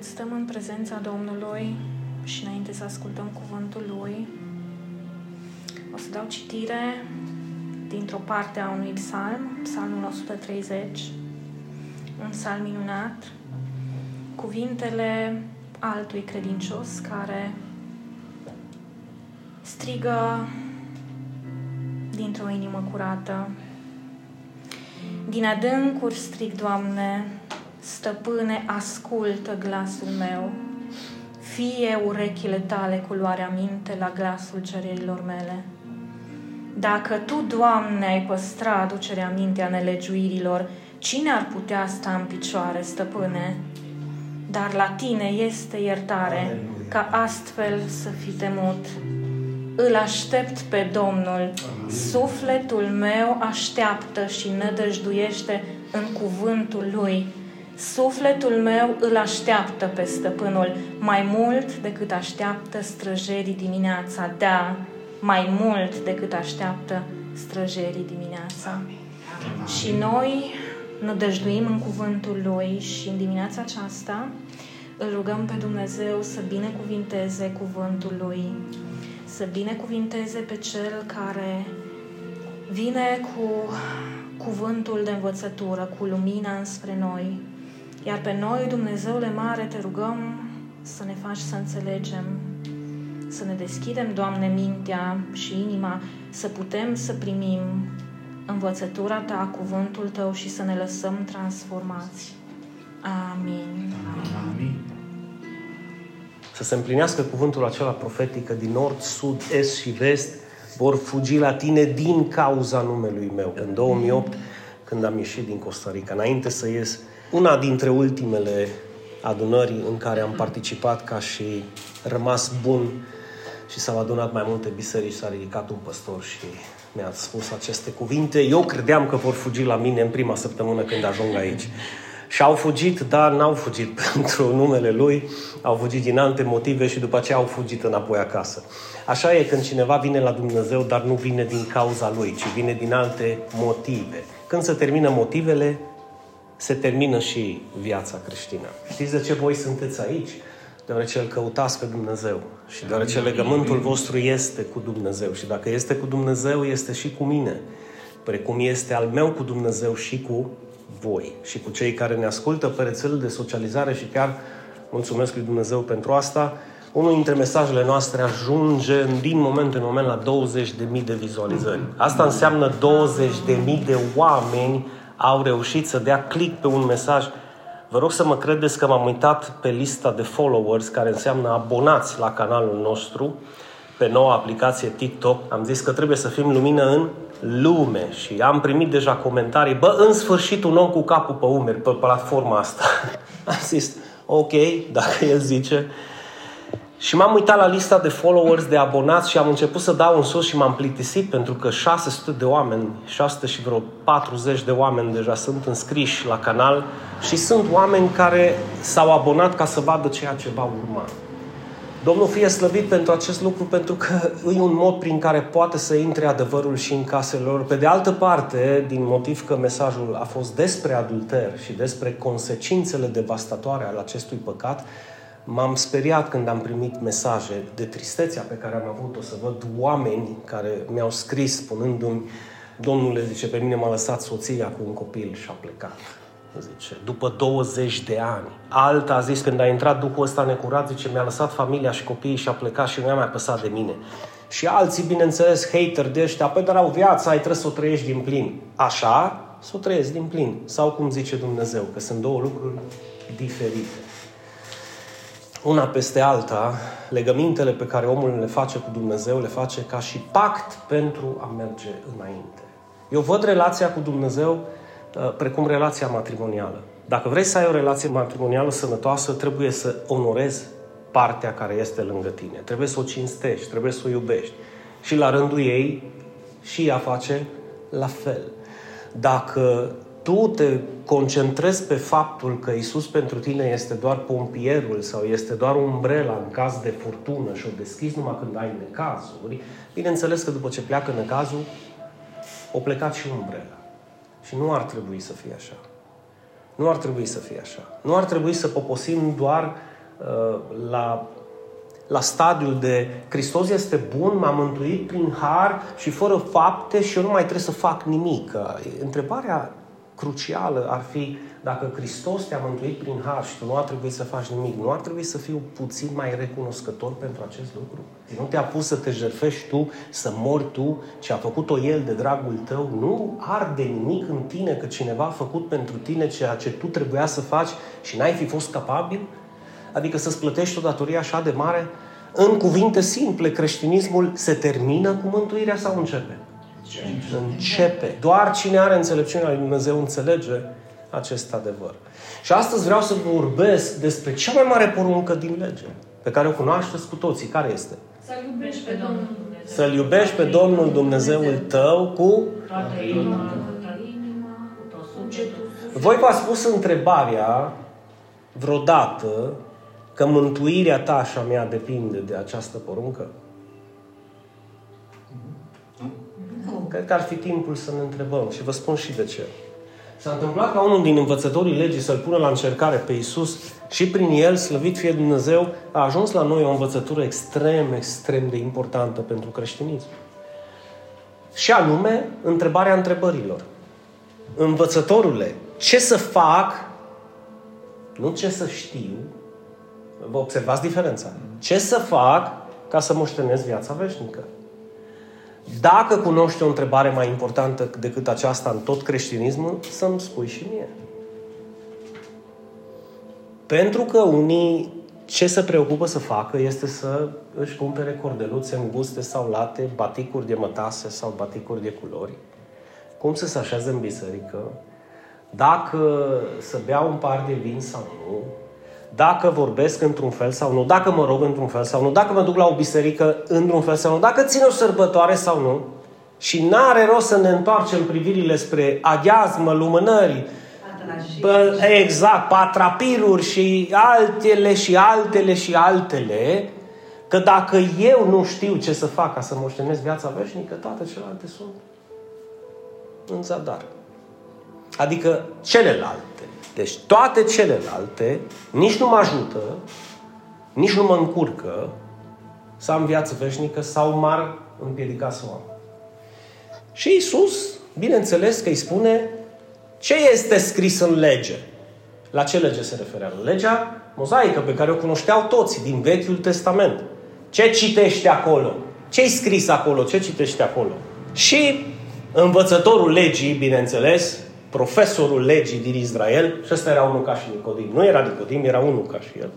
cât stăm în prezența Domnului și înainte să ascultăm cuvântul Lui, o să dau citire dintr-o parte a unui psalm, psalmul 130, un psalm minunat, cuvintele altui credincios care strigă dintr-o inimă curată. Din adâncuri strig, Doamne, stăpâne, ascultă glasul meu. Fie urechile tale culoarea minte la glasul cererilor mele. Dacă Tu, Doamne, ai păstra aducerea minte a nelegiuirilor, cine ar putea sta în picioare, stăpâne? Dar la Tine este iertare, Aleluia. ca astfel să fi temut. Îl aștept pe Domnul, sufletul meu așteaptă și nădăjduiește în cuvântul Lui. Sufletul meu îl așteaptă pe stăpânul mai mult decât așteaptă străjerii dimineața. Da, mai mult decât așteaptă străjerii dimineața. Amin. Și noi nădăjduim în cuvântul Lui și în dimineața aceasta îl rugăm pe Dumnezeu să binecuvinteze cuvântul Lui, să binecuvinteze pe Cel care vine cu cuvântul de învățătură, cu lumina înspre noi. Iar pe noi, Dumnezeule mare, te rugăm să ne faci să înțelegem să ne deschidem, Doamne, mintea și inima, să putem să primim învățătura Ta, cuvântul Tău și să ne lăsăm transformați. Amin. Amin. Să se împlinească cuvântul acela profetic că din nord, sud, est și vest vor fugi la tine din cauza numelui meu. În 2008, când am ieșit din Costa Rica, înainte să ies, una dintre ultimele adunări în care am participat ca și rămas bun și s-au adunat mai multe biserici, s-a ridicat un păstor și mi-a spus aceste cuvinte. Eu credeam că vor fugi la mine în prima săptămână când ajung aici. Și au fugit, dar n-au fugit pentru numele Lui, au fugit din alte motive și după aceea au fugit înapoi acasă. Așa e când cineva vine la Dumnezeu, dar nu vine din cauza Lui, ci vine din alte motive. Când se termină motivele, se termină și viața creștină. Știți de ce voi sunteți aici? deoarece îl căutați pe Dumnezeu și deoarece legământul vostru este cu Dumnezeu și dacă este cu Dumnezeu, este și cu mine, precum este al meu cu Dumnezeu și cu voi și cu cei care ne ascultă pe rețelele de socializare și chiar mulțumesc lui Dumnezeu pentru asta. Unul dintre mesajele noastre ajunge din moment în moment la 20.000 de vizualizări. Asta înseamnă 20.000 de oameni au reușit să dea click pe un mesaj Vă rog să mă credeți că m-am uitat pe lista de followers, care înseamnă abonați la canalul nostru, pe noua aplicație TikTok. Am zis că trebuie să fim lumină în lume și am primit deja comentarii. Bă, în sfârșit un om cu capul pe umeri pe platforma asta. am zis, ok, dacă el zice. Și m-am uitat la lista de followers, de abonați și am început să dau în sus și m-am plictisit pentru că 600 de oameni, 600 și vreo 40 de oameni deja sunt înscriși la canal și sunt oameni care s-au abonat ca să vadă ceea ce va urma. Domnul fie slăvit pentru acest lucru, pentru că e un mod prin care poate să intre adevărul și în casele lor. Pe de altă parte, din motiv că mesajul a fost despre adulter și despre consecințele devastatoare ale acestui păcat, m-am speriat când am primit mesaje de tristețea pe care am avut-o să văd oameni care mi-au scris spunându-mi Domnule, zice, pe mine m-a lăsat soția cu un copil și a plecat. Zice, după 20 de ani. Alta a zis, când a intrat Duhul ăsta necurat, zice, mi-a lăsat familia și copiii și a plecat și nu mi-a mai păsat de mine. Și alții, bineînțeles, hater de ăștia, păi dar au viața, ai trebuie să o trăiești din plin. Așa, să o trăiesc din plin. Sau cum zice Dumnezeu, că sunt două lucruri diferite una peste alta, legămintele pe care omul le face cu Dumnezeu le face ca și pact pentru a merge înainte. Eu văd relația cu Dumnezeu uh, precum relația matrimonială. Dacă vrei să ai o relație matrimonială sănătoasă, trebuie să onorezi partea care este lângă tine. Trebuie să o cinstești, trebuie să o iubești. Și la rândul ei, și ea face la fel. Dacă tu te concentrezi pe faptul că Isus pentru tine este doar pompierul sau este doar umbrela în caz de furtună și o deschizi numai când ai necazuri, bineînțeles că după ce pleacă necazul, o plecat și umbrela. Și nu ar trebui să fie așa. Nu ar trebui să fie așa. Nu ar trebui să poposim doar uh, la, la stadiul de Hristos este bun, m-a mântuit prin har și fără fapte și eu nu mai trebuie să fac nimic. Întrebarea crucială ar fi dacă Hristos te-a mântuit prin har și tu nu ar trebui să faci nimic, nu ar trebui să fiu puțin mai recunoscător pentru acest lucru? Nu te-a pus să te jertfești tu, să mori tu, ci a făcut-o El de dragul tău? Nu arde nimic în tine că cineva a făcut pentru tine ceea ce tu trebuia să faci și n-ai fi fost capabil? Adică să-ți plătești o datorie așa de mare? În cuvinte simple, creștinismul se termină cu mântuirea sau începe? Începe. Doar cine are înțelepciunea lui Dumnezeu înțelege acest adevăr. Și astăzi vreau să vă vorbesc despre cea mai mare poruncă din lege, pe care o cunoașteți cu toții. Care este? Să-L iubești pe Domnul Dumnezeu. Să-L iubești pe Domnul Dumnezeul tău cu... Toată inima, toată inima, cu tot sufletul. Voi v-ați pus întrebarea vreodată că mântuirea ta și a mea depinde de această poruncă? Cred că ar fi timpul să ne întrebăm și vă spun și de ce. S-a întâmplat ca unul din învățătorii legii să-L pună la încercare pe Iisus și prin El, slăvit fie Dumnezeu, a ajuns la noi o învățătură extrem, extrem de importantă pentru creștinism. Și anume, întrebarea întrebărilor. Învățătorule, ce să fac, nu ce să știu, vă observați diferența, ce să fac ca să moștenesc viața veșnică? Dacă cunoști o întrebare mai importantă decât aceasta în tot creștinismul, să-mi spui și mie. Pentru că unii ce se preocupă să facă este să își cumpere cordeluțe înguste sau late, baticuri de mătase sau baticuri de culori, cum să se așeze în biserică, dacă să bea un par de vin sau nu, dacă vorbesc într-un fel sau nu, dacă mă rog într-un fel sau nu, dacă mă duc la o biserică într-un fel sau nu, dacă țin o sărbătoare sau nu. Și n-are rost să ne întoarcem privirile spre aghiazmă, lumânări, Bă, exact, patrapiruri și altele și altele și altele, că dacă eu nu știu ce să fac ca să moștenesc viața veșnică, toate celelalte sunt în zadar. Adică celelalte deci toate celelalte nici nu mă ajută, nici nu mă încurcă să am viață veșnică sau m-ar împiedica să o am. Și Isus, bineînțeles că îi spune ce este scris în lege. La ce lege se referea? La legea mozaică pe care o cunoșteau toți din Vechiul Testament. Ce citește acolo? Ce-i scris acolo? Ce citește acolo? Și învățătorul legii, bineînțeles, profesorul legii din Israel, și ăsta era unul ca și Nicodim. Nu era Nicodim, era unul ca și el.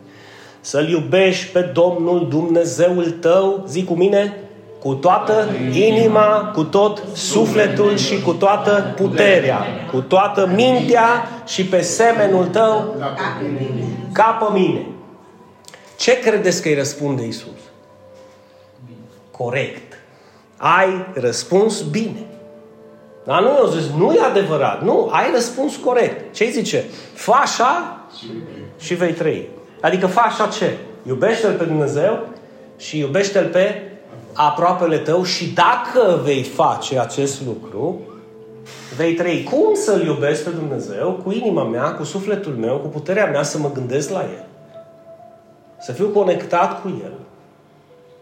Să-L iubești pe Domnul Dumnezeul tău, zi cu mine, cu toată inima, cu tot sufletul și cu toată puterea, cu toată mintea și pe semenul tău ca pe mine. Ce credeți că îi răspunde Isus? Corect. Ai răspuns bine. Dar nu eu zis, nu e adevărat. Nu, ai răspuns corect. Ce zice? Fă așa și vei trăi. Adică fă așa ce? Iubește-L pe Dumnezeu și iubește-L pe aproapele tău și dacă vei face acest lucru, vei trăi. Cum să-L iubesc pe Dumnezeu? Cu inima mea, cu sufletul meu, cu puterea mea să mă gândesc la El. Să fiu conectat cu El.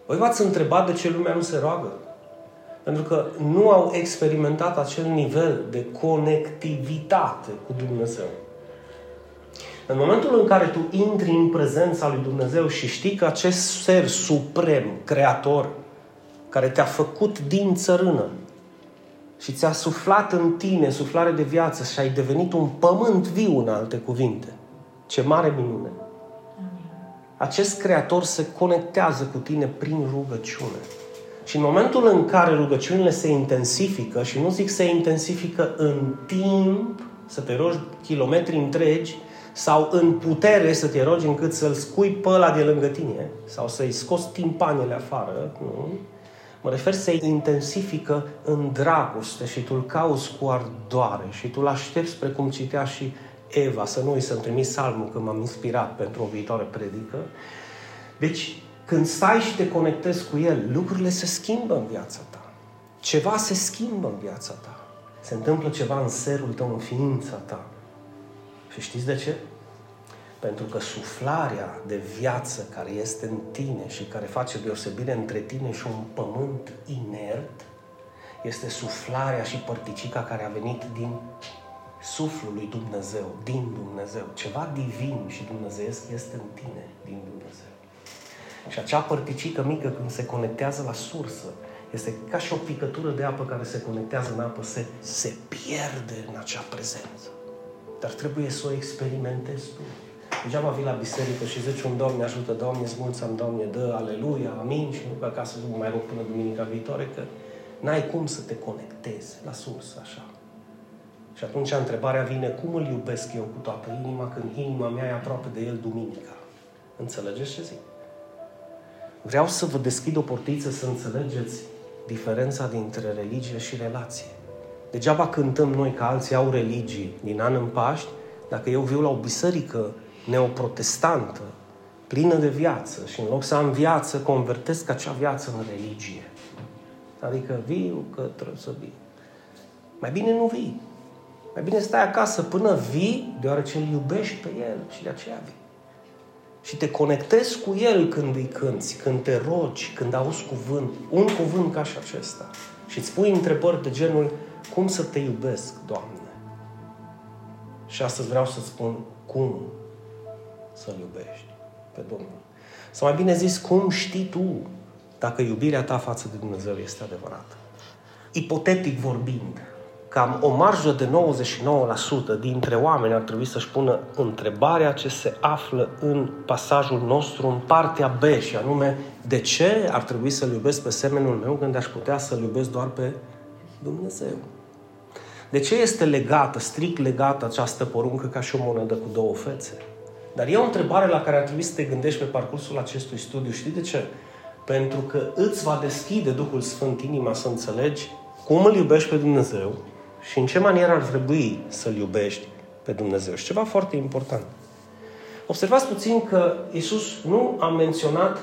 Voi v-ați întrebat de ce lumea nu se roagă? Pentru că nu au experimentat acel nivel de conectivitate cu Dumnezeu. În momentul în care tu intri în prezența lui Dumnezeu și știi că acest ser suprem, creator, care te-a făcut din țărână și ți-a suflat în tine suflare de viață și ai devenit un pământ viu în alte cuvinte. Ce mare minune! Acest creator se conectează cu tine prin rugăciune. Și în momentul în care rugăciunile se intensifică, și nu zic se intensifică în timp, să te rogi kilometri întregi, sau în putere să te rogi încât să-l scui pe ăla de lângă tine, sau să-i scoți timpanele afară, nu? Mă refer să intensifică în dragoste și tu-l cauți cu ardoare și tu-l aștepți precum citea și Eva, să nu i să-mi trimis salmul că m-am inspirat pentru o viitoare predică. Deci, când stai și te conectezi cu El, lucrurile se schimbă în viața ta. Ceva se schimbă în viața ta. Se întâmplă ceva în serul tău, în ființa ta. Și știți de ce? Pentru că suflarea de viață care este în tine și care face deosebire între tine și un pământ inert, este suflarea și părticica care a venit din suflul lui Dumnezeu, din Dumnezeu. Ceva divin și dumnezeiesc este în tine, din Dumnezeu. Și acea părticică mică când se conectează la sursă, este ca și o picătură de apă care se conectează în apă, se, se pierde în acea prezență. Dar trebuie să o experimentezi tu. Degeaba vii la biserică și zici un Doamne ajută, Doamne îți mulțumim, Doamne dă, aleluia, amin și nu că acasă nu mai rog până duminica viitoare că n-ai cum să te conectezi la sursă așa. Și atunci întrebarea vine, cum îl iubesc eu cu toată inima când inima mea e aproape de el duminica? Înțelegeți ce zic? Vreau să vă deschid o portiță să înțelegeți diferența dintre religie și relație. Degeaba cântăm noi că alții au religii din an în Paști, dacă eu viu la o biserică neoprotestantă, plină de viață și în loc să am viață, convertesc acea viață în religie. Adică viu că trebuie să vii. Mai bine nu vii. Mai bine stai acasă până vii, deoarece îl iubești pe el și de aceea vii. Și te conectezi cu el când îi cânti, când te rogi, când auzi cuvânt, un cuvânt ca și acesta. Și îți pui întrebări de genul, cum să te iubesc, Doamne? Și astăzi vreau să spun, cum să-L iubești pe Domnul? Sau mai bine zis, cum știi tu dacă iubirea ta față de Dumnezeu este adevărată? Ipotetic vorbind, cam o marjă de 99% dintre oameni ar trebui să-și pună întrebarea ce se află în pasajul nostru, în partea B, și anume, de ce ar trebui să-L iubesc pe semenul meu când aș putea să-L iubesc doar pe Dumnezeu? De ce este legată, strict legată această poruncă ca și o monedă cu două fețe? Dar e o întrebare la care ar trebui să te gândești pe parcursul acestui studiu. Știi de ce? Pentru că îți va deschide Duhul Sfânt inima să înțelegi cum îl iubești pe Dumnezeu și în ce manieră ar trebui să-L iubești pe Dumnezeu. Și ceva foarte important. Observați puțin că Isus nu a menționat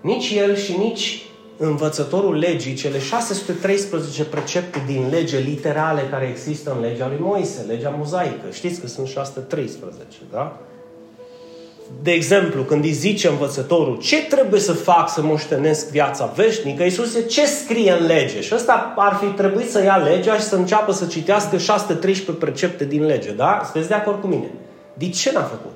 nici El și nici învățătorul legii, cele 613 precepte din lege literale care există în legea lui Moise, legea mozaică. Știți că sunt 613, da? De exemplu, când îi zice învățătorul ce trebuie să fac să moștenesc viața veșnică, Iisus zice ce scrie în lege. Și ăsta ar fi trebuit să ia legea și să înceapă să citească 613 precepte din lege, da? Sunteți de acord cu mine? De ce n-a făcut?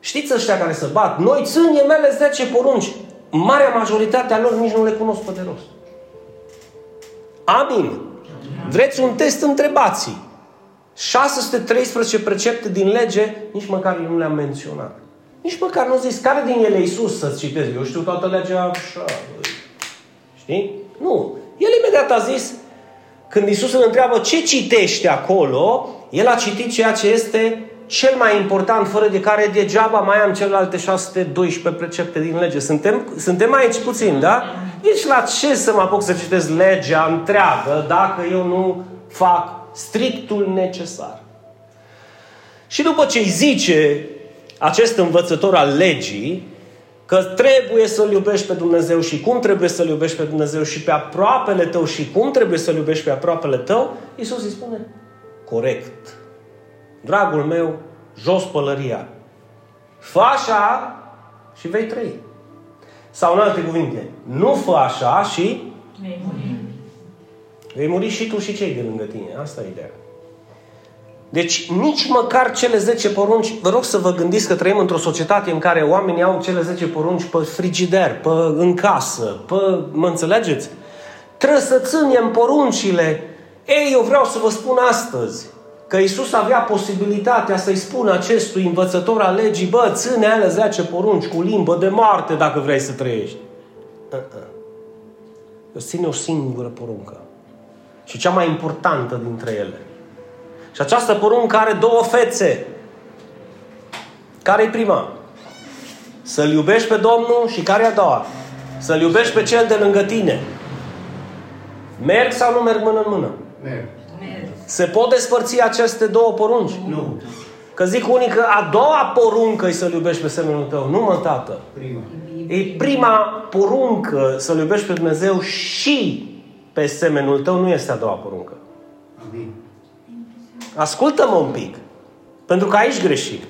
Știți ăștia care se bat? Noi țânie mele 10 porunci. Marea majoritate a lor nici nu le cunosc pe de rost. Amin. Vreți un test? Întrebați. 613 precepte din lege, nici măcar eu nu le-am menționat. Nici măcar nu zis care din ele Iisus să-ți citezi. Eu știu toată legea așa. Știi? Nu. El imediat a zis, când Iisus îl întreabă ce citești acolo, el a citit ceea ce este cel mai important, fără de care degeaba mai am celelalte 612 precepte din lege. Suntem, suntem aici puțin, da? Deci la ce să mă apuc să citesc legea întreagă dacă eu nu fac strictul necesar. Și după ce îi zice acest învățător al legii că trebuie să-L iubești pe Dumnezeu și cum trebuie să-L iubești pe Dumnezeu și pe aproapele tău și cum trebuie să-L iubești pe aproapele tău, Iisus îi spune, corect. Dragul meu, jos pălăria. Fă așa și vei trăi. Sau în alte cuvinte, nu fă așa și vei muri. Vei muri și tu și cei de lângă tine. Asta e ideea. Deci nici măcar cele 10 porunci, vă rog să vă gândiți că trăim într-o societate în care oamenii au cele 10 porunci pe frigider, pe în casă, pe, mă înțelegeți? Trebuie să ținem poruncile. Ei, eu vreau să vă spun astăzi că Isus avea posibilitatea să-i spună acestui învățător al legii, bă, ține ale 10 porunci cu limbă de moarte dacă vrei să trăiești. Uh-uh. Eu ține o singură poruncă și cea mai importantă dintre ele. Și această poruncă are două fețe. Care e prima? Să-L iubești pe Domnul și care e a doua? Să-L iubești pe cel de lângă tine. Merg sau nu merg mână în mână? Merg. Se pot despărți aceste două porunci? Nu. Că zic unii că a doua poruncă e să-L iubești pe semenul tău. Nu mă, tată. Prima. E prima poruncă să-L iubești pe Dumnezeu și pe semenul tău nu este a doua poruncă. Amin. Ascultă-mă un pic. Pentru că aici greșit.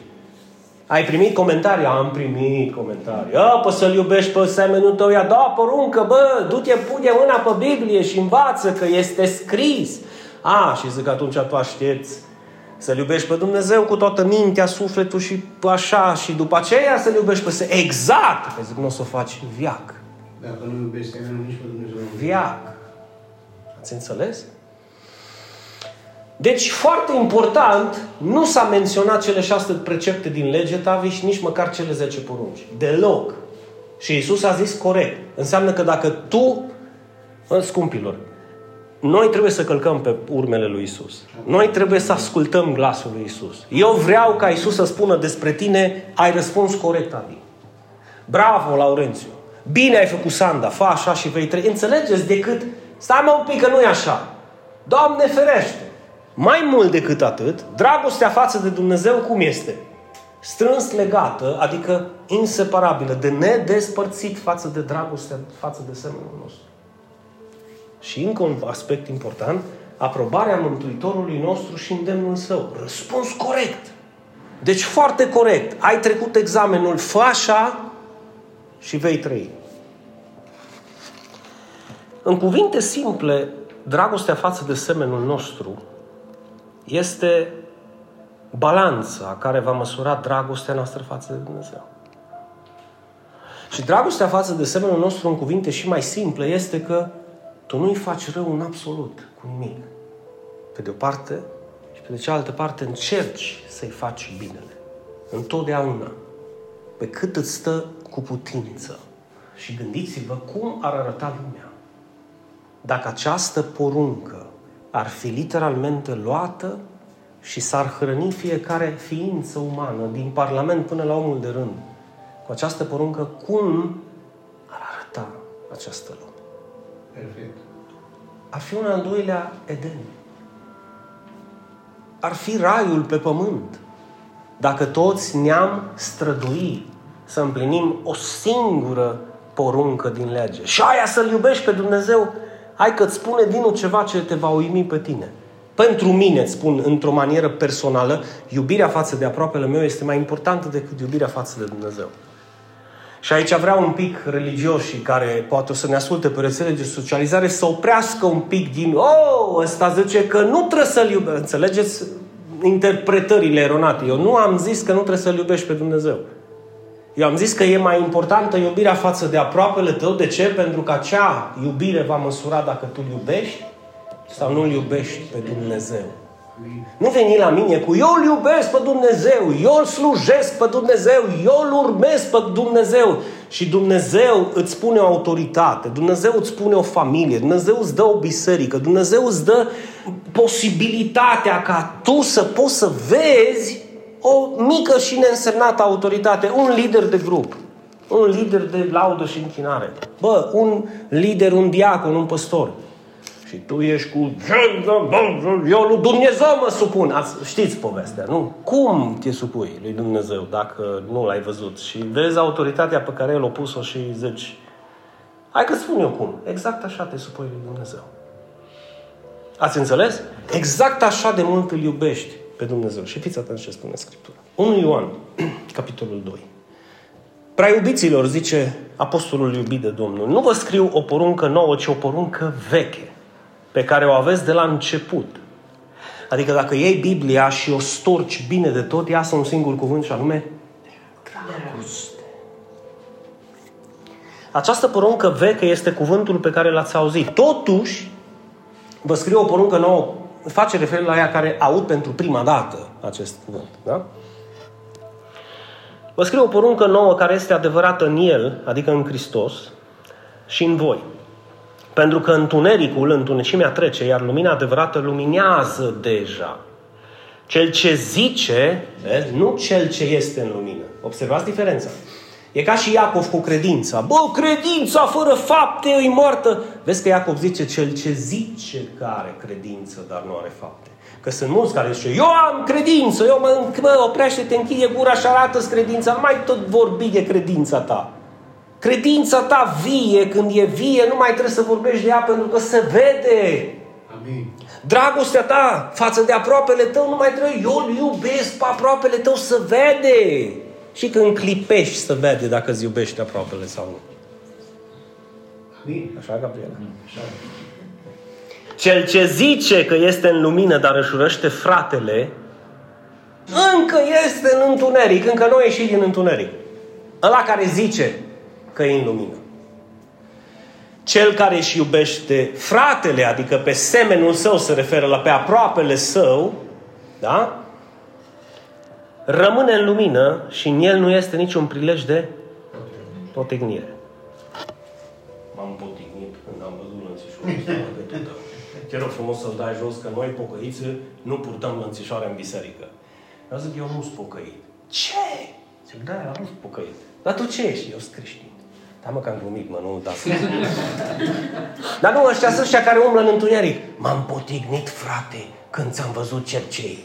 Ai primit comentarii? Am primit comentarii. A, pă să-l iubești pe semenul tău, ia da poruncă, bă, du-te, pune mâna pe Biblie și învață că este scris. A, și zic atunci tu aștepți să-L iubești pe Dumnezeu cu toată mintea, sufletul și așa și după aceea să-L iubești pe se Exact! Că zic, nu o să o faci viac. Dacă nu iubești semenul nici pe Dumnezeu. Viac. Ați înțeles? Deci, foarte important, nu s-a menționat cele șase precepte din lege, Tavi, și nici măcar cele zece porunci. Deloc. Și Isus a zis corect. Înseamnă că dacă tu, scumpilor, noi trebuie să călcăm pe urmele lui Isus. Noi trebuie să ascultăm glasul lui Isus. Eu vreau ca Isus să spună despre tine, ai răspuns corect, Adi. Bravo, Laurențiu. Bine ai făcut Sanda, fă așa și vei trăi. Înțelegeți decât, stai mă un pic că nu e așa. Doamne ferește! Mai mult decât atât, dragostea față de Dumnezeu cum este? Strâns legată, adică inseparabilă, de nedespărțit față de dragostea față de semenul nostru. Și încă un aspect important, aprobarea Mântuitorului nostru și îndemnul său. Răspuns corect. Deci foarte corect. Ai trecut examenul, fă așa și vei trăi. În cuvinte simple, dragostea față de semenul nostru este balanța care va măsura dragostea noastră față de Dumnezeu. Și dragostea față de semenul nostru, în cuvinte și mai simple, este că tu nu-i faci rău în absolut cu nimic. Pe de o parte și pe de cealaltă parte încerci să-i faci binele. Întotdeauna. Pe cât îți stă cu putință. Și gândiți-vă cum ar arăta lumea. Dacă această poruncă ar fi literalmente luată și s-ar hrăni fiecare ființă umană, din Parlament până la omul de rând, cu această poruncă, cum ar arăta această lume? Perfect. Ar fi un al doilea Eden. Ar fi raiul pe pământ. Dacă toți ne-am strădui să împlinim o singură poruncă din lege. Și aia să-L iubești pe Dumnezeu, hai că-ți spune din ceva ce te va uimi pe tine. Pentru mine, îți spun într-o manieră personală, iubirea față de aproapele meu este mai importantă decât iubirea față de Dumnezeu. Și aici vreau un pic religioșii care poate o să ne asculte pe rețele de socializare să oprească un pic din oh, ăsta zice că nu trebuie să-L iubești. Înțelegeți interpretările eronate. Eu nu am zis că nu trebuie să-L iubești pe Dumnezeu. Eu am zis că e mai importantă iubirea față de aproapele tău. De ce? Pentru că acea iubire va măsura dacă tu îl iubești sau nu îl iubești pe Dumnezeu. Nu veni la mine cu eu îl iubesc pe Dumnezeu, eu îl slujesc pe Dumnezeu, eu îl urmez pe Dumnezeu. Și Dumnezeu îți spune o autoritate, Dumnezeu îți spune o familie, Dumnezeu îți dă o biserică, Dumnezeu îți dă posibilitatea ca tu să poți să vezi o mică și neînsemnată autoritate, un lider de grup, un lider de laudă și închinare. Bă, un lider, un diacon, un păstor. Și tu ești cu... Eu lui Dumnezeu mă supun. Ați, știți povestea, nu? Cum te supui lui Dumnezeu dacă nu l-ai văzut? Și vezi autoritatea pe care El a pus-o și zici... Hai că spun eu cum. Exact așa te supui lui Dumnezeu. Ați înțeles? Exact așa de mult îl iubești pe Dumnezeu. Și fiți atenți ce spune Scriptura. 1 Ioan, capitolul 2. Prea iubiților, zice apostolul iubit de Domnul, nu vă scriu o poruncă nouă, ci o poruncă veche pe care o aveți de la început. Adică dacă iei Biblia și o storci bine de tot, iasă un singur cuvânt și anume dragoste. Această poruncă veche este cuvântul pe care l-ați auzit. Totuși, vă scriu o poruncă nouă, face referire la ea care aud pentru prima dată acest cuvânt. Da? Vă scriu o poruncă nouă care este adevărată în El, adică în Hristos, și în voi. Pentru că întunericul, întunecimea trece, iar lumina adevărată luminează deja. Cel ce zice, vezi, nu cel ce este în lumină. Observați diferența. E ca și Iacov cu credința. Bă, credința fără fapte e moartă. Vezi că Iacov zice cel ce zice că are credință, dar nu are fapte. Că sunt mulți care zice, eu am credință, eu mă, mă oprește-te, închide gura și arată credința, nu mai tot vorbi de credința ta. Credința ta vie, când e vie, nu mai trebuie să vorbești de ea pentru că se vede. Amin. Dragostea ta față de aproapele tău nu mai trebuie, eu îl iubesc pe aproapele tău să vede. Și când clipești să vede dacă îți iubește aproapele sau nu. Amin. Așa, Gabriela? Așa. Cel ce zice că este în lumină, dar își urăște fratele, încă este în întuneric, încă nu a ieșit din întuneric. Ăla care zice că e în lumină. Cel care își iubește fratele, adică pe semenul său, se referă la pe aproapele său, da? Rămâne în lumină și în el nu este niciun prilej de potignire. M-am potignit când am văzut lănțișorul ăsta de tută. Te rog frumos să-l dai jos, că noi pocăiți nu purtăm lănțișoare în biserică. Eu zic, eu nu sunt pocăit. Ce? Zic, da, eu nu sunt pocăit. Dar tu ce ești? Eu sunt creștin. Da, mă, că am glumit, mă, nu uitați. Dar nu, ăștia sunt ăștia care umblă în întuneric. M-am potignit, frate, când ți-am văzut cercei.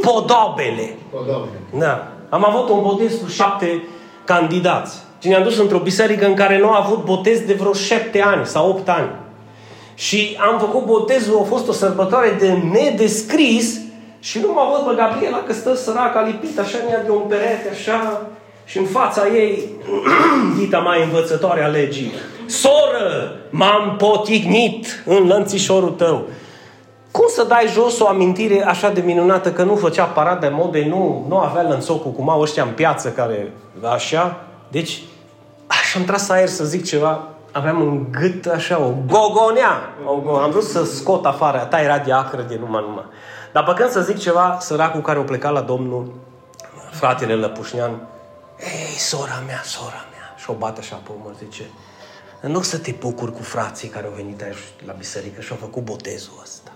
Podobele. O, Doamne. Da. Am avut un botez cu șapte candidați. Și ne-am dus într-o biserică în care nu a avut botez de vreo șapte ani sau opt ani. Și am făcut botezul, a fost o sărbătoare de nedescris și nu m-a văzut pe Gabriela că stă săraca lipită așa în ea de un perete, așa, și în fața ei, dita mai învățătoare a legii, Soră, m-am potignit în lănțișorul tău. Cum să dai jos o amintire așa de minunată că nu făcea parade modei, nu, nu avea lănțocul cum au ăștia în piață care așa? Deci, așa am tras aer să zic ceva, aveam un gât așa, o gogonea. O, am vrut să scot afară, ta era de acră de numai numai. Dar pe când să zic ceva, săracul care a plecat la domnul, fratele Lăpușnean, ei, sora mea, sora mea, și o bate așa pe umăr, zice, în loc să te bucuri cu frații care au venit aici la biserică și au făcut botezul ăsta.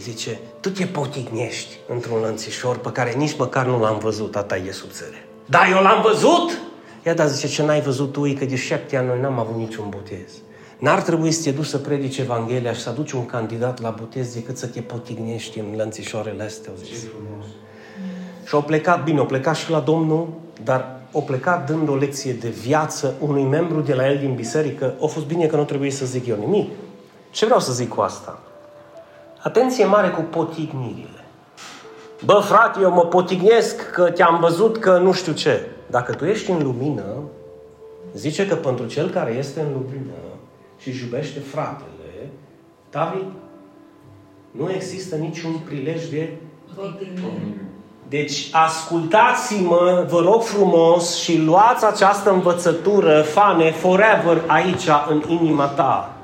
Zice, tu te potignești într-un lănțișor pe care nici măcar nu l-am văzut, tata e subțire. Da, eu l-am văzut? Ia da, zice, ce n-ai văzut tu, e că de șapte ani noi n-am avut niciun botez. N-ar trebui să te duci să predici Evanghelia și să aduci un candidat la botez decât să te potignești în lănțișoarele astea, au Ce zis. frumos. Și au plecat, bine, au plecat și la Domnul, dar au plecat dând o lecție de viață unui membru de la el din biserică. A fost bine că nu trebuie să zic eu nimic. Ce vreau să zic cu asta? Atenție mare cu potignirile. Bă, frate, eu mă potignesc că te-am văzut că nu știu ce. Dacă tu ești în lumină, zice că pentru cel care este în lumină și își iubește fratele, David, nu există niciun prilej de deci ascultați-mă, vă rog frumos, și luați această învățătură, fane, forever, aici, în inima ta.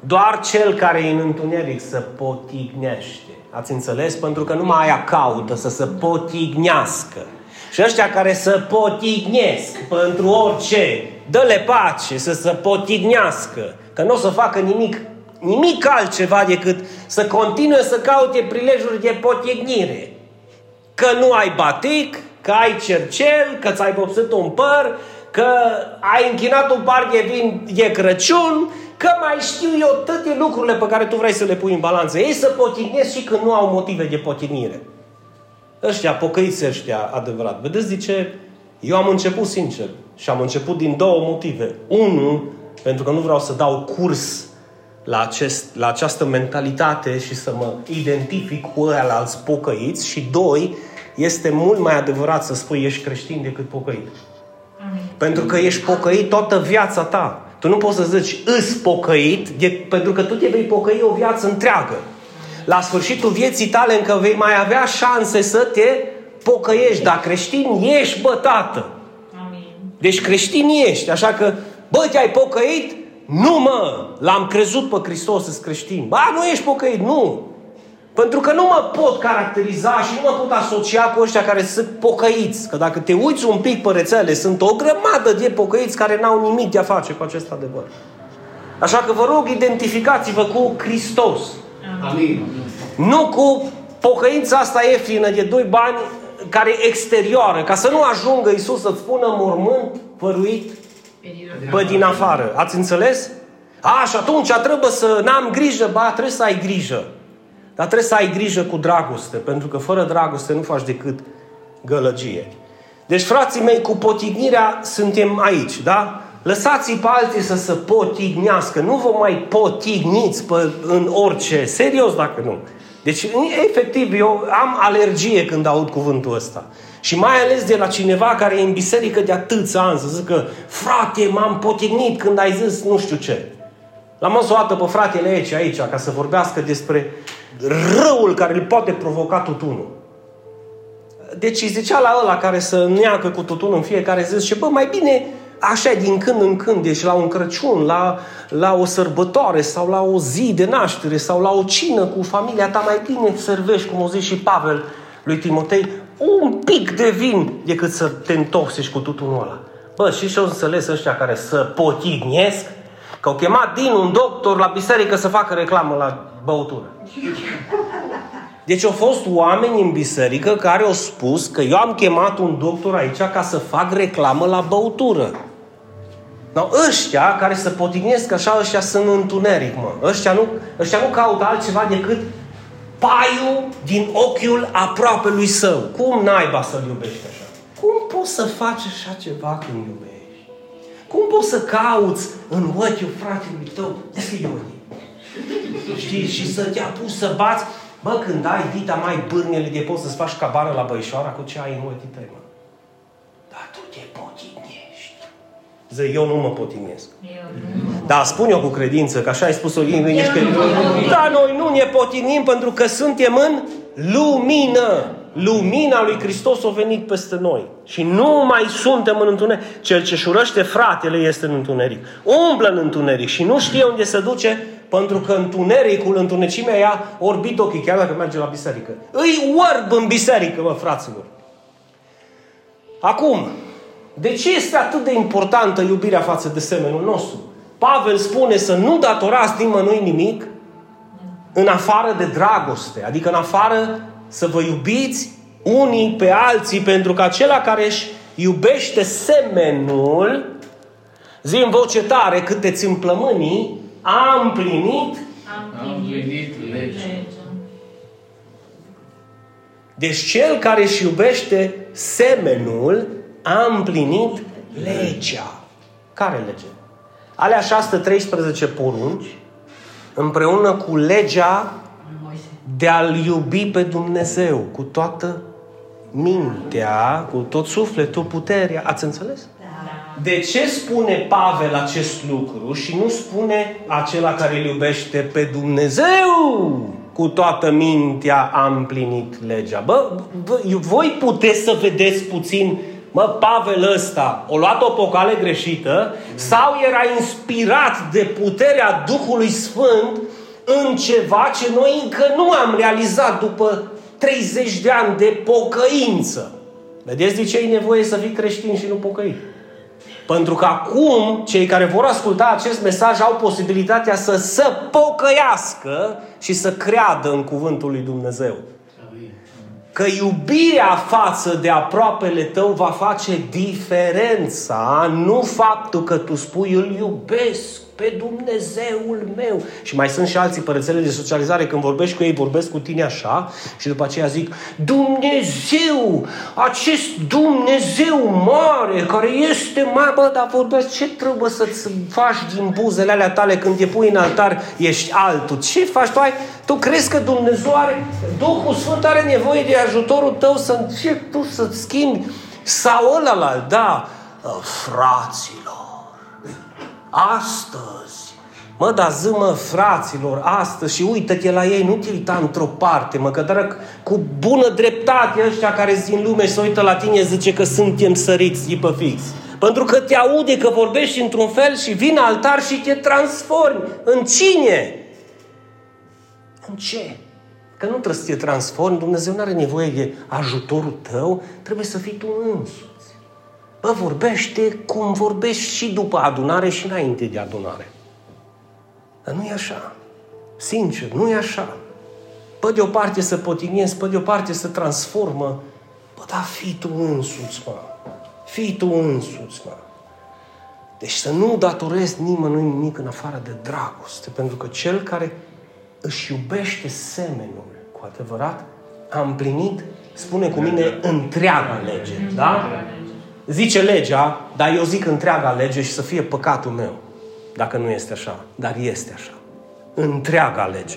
Doar cel care e în întuneric să potignește. Ați înțeles? Pentru că numai aia caută să se potignească. Și ăștia care să potignesc pentru orice, dă-le pace să se potignească. Că nu o să facă nimic, nimic altceva decât să continue să caute prilejuri de potignire că nu ai batic, că ai cercel, că ți-ai vopsit un păr, că ai închinat un par de vin de Crăciun, că mai știu eu toate lucrurile pe care tu vrei să le pui în balanță. Ei să potignesc și când nu au motive de potignire. Ăștia, pocăiți ăștia, adevărat. Vedeți de ce? Eu am început sincer și am început din două motive. Unul, pentru că nu vreau să dau curs la, acest, la această mentalitate și să mă identific cu ăia la alți pocăiți și doi, este mult mai adevărat să spui ești creștin decât pocăit. Amin. Pentru că ești pocăit toată viața ta. Tu nu poți să zici îs pocăit, de, pentru că tu te vei pocăi o viață întreagă. La sfârșitul vieții tale încă vei mai avea șanse să te pocăiești. Dar creștin ești, bă, tată. Amin. Deci creștin ești, așa că, bă, te-ai pocăit? Nu, mă, l-am crezut pe Hristos, sunt creștin. Ba, nu ești pocăit, nu. Pentru că nu mă pot caracteriza și nu mă pot asocia cu ăștia care sunt pocăiți. Că dacă te uiți un pic pe rețele, sunt o grămadă de pocăiți care n-au nimic de a face cu acest adevăr. Așa că vă rog, identificați-vă cu Hristos. Amin. Nu cu pocăința asta ieftină de doi bani care e exterioară, ca să nu ajungă Isus să-ți spună mormânt păruit pe din afară. Ați înțeles? A, și atunci trebuie să n-am grijă, ba, trebuie să ai grijă. Dar trebuie să ai grijă cu dragoste, pentru că fără dragoste nu faci decât gălăgie. Deci, frații mei, cu potignirea suntem aici, da? Lăsați-i pe alții să se potignească. Nu vă mai potigniți pe, în orice. Serios dacă nu. Deci, efectiv, eu am alergie când aud cuvântul ăsta. Și mai ales de la cineva care e în biserică de atâția ani, să zică, frate, m-am potignit când ai zis nu știu ce. L-am o dată pe fratele aici, aici, ca să vorbească despre răul care îl poate provoca tutunul. Deci îi zicea la ăla care să neacă cu tutun în fiecare zi, și bă, mai bine așa din când în când, deci la un Crăciun, la, la o sărbătoare sau la o zi de naștere sau la o cină cu familia ta, mai bine servești, cum o zis și Pavel lui Timotei, un pic de vin decât să te întoxici cu tutunul ăla. Bă, și ce-au înțeles ăștia care să potignesc? Că au chemat din un doctor la biserică să facă reclamă la băutură. Deci au fost oameni în biserică care au spus că eu am chemat un doctor aici ca să fac reclamă la băutură. No, ăștia care se potignesc așa, ăștia sunt întuneric, mă. Ăștia nu, ăștia nu caută altceva decât paiul din ochiul aproape lui său. Cum naiba să-l iubești așa? Cum poți să faci așa ceva când iubești? Cum poți să cauți în ochiul fratelui tău? Deschide ochii. Știi? Și să te apuci să bați. Bă, când ai dita mai bârnele de poți să-ți faci cabană la băișoara cu ce ai în ochii tăi, mă. Dar tu te potignești. Ză, eu nu mă potignesc. Da, spun eu cu credință, că așa ai spus-o ei, ești că... Da, noi nu ne potignim pentru că suntem în lumină. Lumina lui Hristos a venit peste noi. Și nu mai suntem în întuneric. Cel ce șurăște fratele este în întuneric. Umblă în întuneric și nu știe unde se duce pentru că întunericul, întunecimea ea orbit ochii, chiar dacă merge la biserică. Îi orb în biserică, mă, fraților. Acum, de ce este atât de importantă iubirea față de semenul nostru? Pavel spune să nu datorați nimănui nimic în afară de dragoste, adică în afară să vă iubiți unii pe alții, pentru că acela care își iubește semenul, zi în voce tare cât te țin plămânii, a împlinit, Am împlinit legea. deci cel care își iubește semenul a împlinit legea. Care lege? Alea 613 porunci, împreună cu legea de a-L iubi pe Dumnezeu cu toată mintea, cu tot sufletul, puterea. Ați înțeles? De ce spune Pavel acest lucru și nu spune acela care îl iubește pe Dumnezeu? Cu toată mintea am împlinit legea. Bă, bă, voi puteți să vedeți puțin Mă, Pavel ăsta o luat o pocale greșită sau era inspirat de puterea Duhului Sfânt în ceva ce noi încă nu am realizat după 30 de ani de pocăință. Vedeți de ce e nevoie să fii creștin și nu pocăit? Pentru că acum, cei care vor asculta acest mesaj au posibilitatea să se pocăiască și să creadă în cuvântul lui Dumnezeu. Că iubirea față de aproapele tău va face diferența, nu faptul că tu spui îl iubesc pe Dumnezeul meu. Și mai sunt și alții pe rețele de socializare, când vorbești cu ei, vorbesc cu tine așa și după aceea zic Dumnezeu, acest Dumnezeu mare, care este mai, bă, dar vorbesc, ce trebuie să-ți faci din buzele alea tale când te pui în altar, ești altul? Ce faci? Tu, ai, tu crezi că Dumnezeu are, Duhul Sfânt are nevoie de ajutorul tău să începi tu să-ți schimbi sau ălălalt, da, fraților, astăzi. Mă, dar zi, mă, fraților, astăzi și uită-te la ei, nu te uita într-o parte, mă, că dar cu bună dreptate ăștia care sunt din lume și se uită la tine zice că suntem săriți de pe fix. Pentru că te aude că vorbești într-un fel și vin altar și te transformi. În cine? În ce? Că nu trebuie să te transformi, Dumnezeu nu are nevoie de ajutorul tău, trebuie să fii tu însuți. Bă, vorbește cum vorbești și după adunare și înainte de adunare. Dar nu e așa. Sincer, nu e așa. Bă, de o parte să potignezi, bă, de o parte să transformă. Bă, dar fii tu însuți, mă. Fii tu însuți, mă. Deci să nu datorezi nimănui nimic în afară de dragoste, pentru că cel care își iubește semenul cu adevărat, a împlinit, spune cu mine, întreaga lege. Da? Zice legea, dar eu zic întreaga lege și să fie păcatul meu. Dacă nu este așa. Dar este așa. Întreaga lege.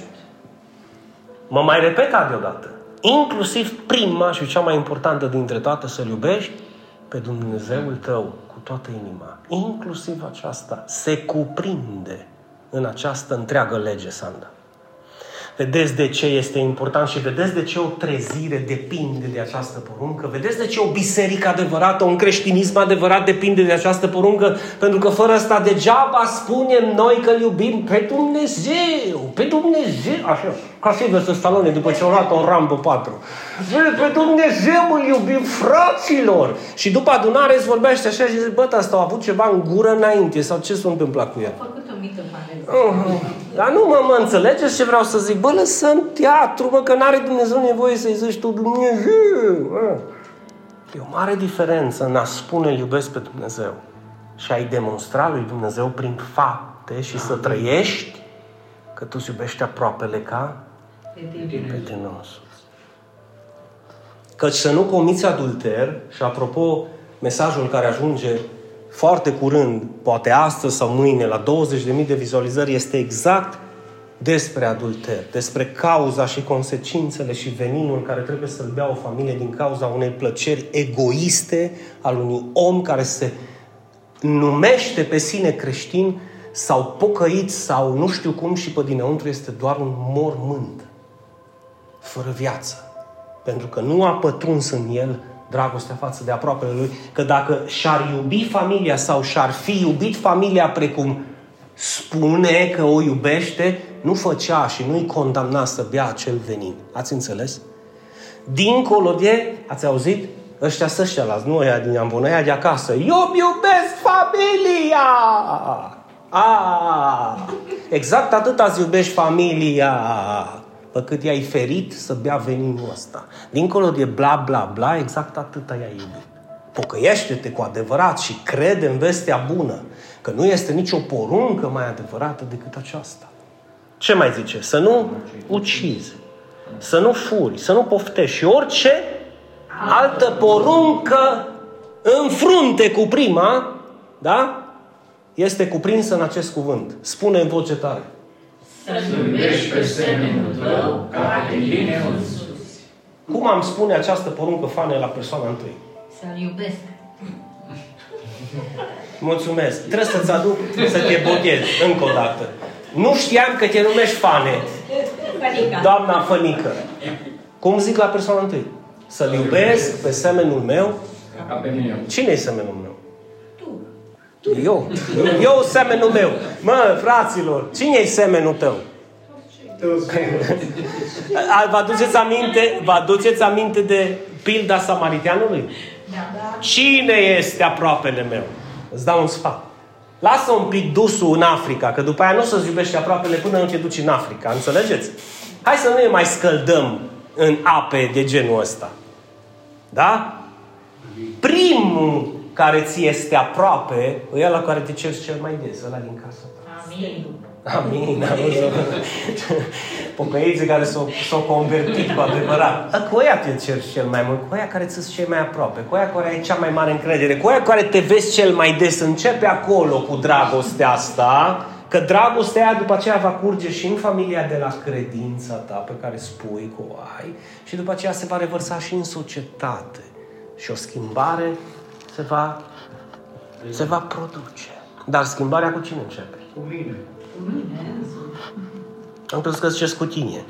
Mă mai repet deodată. Inclusiv prima și cea mai importantă dintre toate să-L iubești pe Dumnezeul tău cu toată inima. Inclusiv aceasta se cuprinde în această întreagă lege, Sanda. Vedeți de ce este important și vedeți de ce o trezire depinde de această poruncă. Vedeți de ce o biserică adevărată, un creștinism adevărat depinde de această poruncă. Pentru că fără asta degeaba spunem noi că iubim pe Dumnezeu. Pe Dumnezeu. Așa, ca să Stallone după ce au luat o Rambo 4. Pe Dumnezeu îl iubim fraților. Și după adunare îți vorbește așa și zice, bă, asta a avut ceva în gură înainte sau ce s-a întâmplat cu ea? Uh-huh. Dar nu mă, mă înțelegeți ce vreau să zic? Bă, lăsăm teatru, bă, că n-are Dumnezeu nevoie să-i zici tu Dumnezeu. E o mare diferență în a spune îl iubesc pe Dumnezeu și a-i demonstra lui Dumnezeu prin fapte și să trăiești că tu iubești aproapele ca pe tine însuți. Căci să nu comiți adulter, și apropo, mesajul care ajunge foarte curând, poate astăzi sau mâine, la 20.000 de vizualizări, este exact despre adulter, despre cauza și consecințele și veninul care trebuie să-l bea o familie din cauza unei plăceri egoiste al unui om care se numește pe sine creștin sau pocăit sau nu știu cum și pe dinăuntru este doar un mormânt fără viață. Pentru că nu a pătruns în el dragostea față de aproapele lui, că dacă și-ar iubi familia sau și-ar fi iubit familia precum spune că o iubește, nu făcea și nu-i condamna să bea acel venin. Ați înțeles? Dincolo de, ați auzit? Ăștia să ăștia las, nu ăia din Ambon, ăia de acasă. Eu iubesc familia! A, exact atât ați iubești familia pe cât i-ai ferit să bea veninul ăsta. Dincolo de bla, bla, bla, exact atât i-ai iubit. Pocăiește-te cu adevărat și crede în vestea bună, că nu este nicio poruncă mai adevărată decât aceasta. Ce mai zice? Să nu ucizi, să nu furi, să nu poftești și orice altă poruncă în frunte cu prima, da? Este cuprinsă în acest cuvânt. Spune în voce tare. Să iubești pe semenul tău ca pe tine însuți. Cum am spune această poruncă fane la persoana întâi? Să-L iubesc. Mulțumesc. Trebuie să-ți aduc să te botezi încă o dată. Nu știam că te numești Fane. Fănica. Doamna Fănică. Cum zic la persoana întâi? Să-L iubesc pe semenul meu. Ca pe mine. Cine e semenul meu? Eu. Eu semenul meu. Mă, fraților, cine e semenul tău? A, Vă aduceți aminte, vă aduceți aminte de pilda samariteanului? Da. Cine este aproapele meu? Îți dau un sfat. Lasă un pic dusul în Africa, că după aia nu o să-ți iubești aproapele până nu te duci în Africa. Înțelegeți? Hai să nu ne mai scăldăm în ape de genul ăsta. Da? Primul care ți este aproape, e la care te ceri cel mai des, ăla din casă. Amin. Amin, amin. Pocăiții care s-au, s-au convertit cu adevărat. Cu aia te ceri cel mai mult, cu aia care ți cel mai aproape, cu aia care ai cea mai mare încredere, cu aia care te vezi cel mai des. Începe acolo cu dragostea asta, că dragostea aia după aceea va curge și în familia de la credința ta pe care spui că o ai și după aceea se va revărsa și în societate. Și o schimbare se va, se va produce. Dar schimbarea cu cine începe? Cu mine. Am crezut că ziceți cu tine.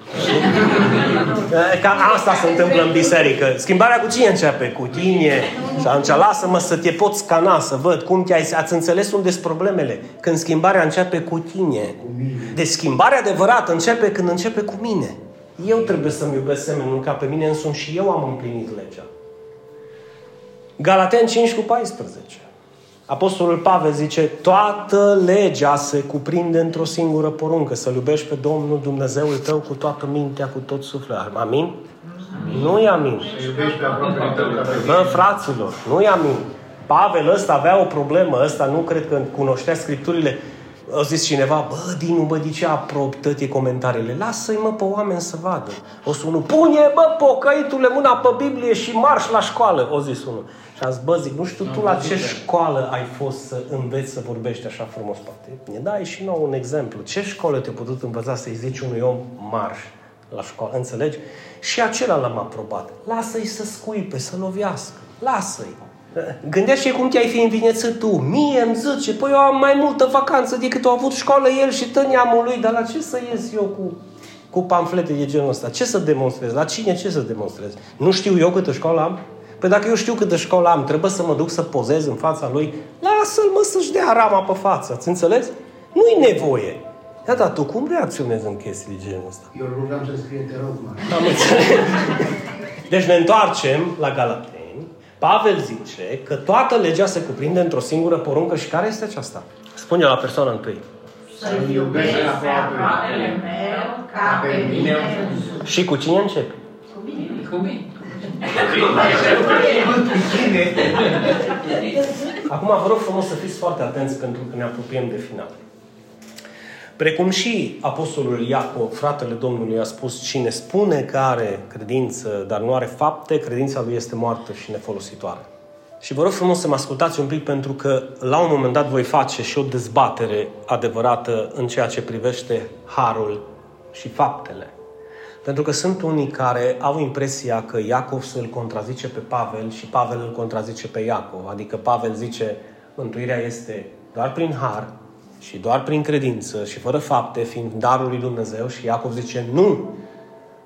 Ca asta se întâmplă în biserică. Schimbarea cu cine începe? Cu tine. Și atunci lasă-mă să te pot scana, să văd cum te-ai... Ați înțeles unde sunt problemele. Când schimbarea începe cu tine. Deci schimbarea adevărată începe când începe cu mine. Eu trebuie să-mi iubesc semenul ca pe mine însumi și eu am împlinit legea. Galaten 5 cu 14. Apostolul Pavel zice, toată legea se cuprinde într-o singură poruncă, să-L iubești pe Domnul Dumnezeul tău cu toată mintea, cu tot sufletul. Amin? amin? Nu e amin. Să iubești pe aproape ca pe tine. Bă, fraților, nu e amin. Pavel ăsta avea o problemă, ăsta nu cred că cunoștea Scripturile. A zis cineva, bă, Dinu, bă, de ce aprob toate comentariile? Lasă-i, mă, pe oameni să vadă. O să unul, pune, bă, pocăitule, mâna pe Biblie și marș la școală, o zis unul. Și a zis, bă, zic, nu știu tu la ce școală ai fost să înveți să vorbești așa frumos, poate. Ne dai și nou un exemplu. Ce școală te-a putut învăța să-i zici unui om marș la școală, înțelegi? Și acela l-am aprobat. Lasă-i să scuipe, să lovească. Lasă-i. Gândește cum te-ai fi învinețit tu. Mie îmi zice, păi eu am mai multă vacanță decât a avut școală el și tăniamul lui, dar la ce să ies eu cu, cu pamflete de genul ăsta? Ce să demonstrez? La cine ce să demonstrez? Nu știu eu câtă școală am? Păi dacă eu știu câtă școală am, trebuie să mă duc să pozez în fața lui? Lasă-l mă să-și dea rama pe față, ați înțeles? Nu-i nevoie. Ia, dar tu cum reacționezi în chestii de genul ăsta? Eu rugam să scrie te rog, mă. Am înțeles. Deci ne întoarcem la Galateni. Pavel zice că toată legea se cuprinde într-o singură poruncă și care este aceasta? Spune la persoana întâi. Să iubesc pe aproapele meu ca pe mine însuși. Și cu cine începe? Cu mine. Acum vă rog frumos să fiți foarte atenți pentru că ne apropiem de final. Precum și apostolul Iacov, fratele Domnului, a spus, cine spune că are credință, dar nu are fapte, credința lui este moartă și nefolositoare. Și vă rog frumos să mă ascultați un pic pentru că la un moment dat voi face și o dezbatere adevărată în ceea ce privește harul și faptele. Pentru că sunt unii care au impresia că Iacov îl contrazice pe Pavel și Pavel îl contrazice pe Iacov. Adică Pavel zice, mântuirea este doar prin har și doar prin credință și fără fapte, fiind darul lui Dumnezeu. Și Iacov zice, nu!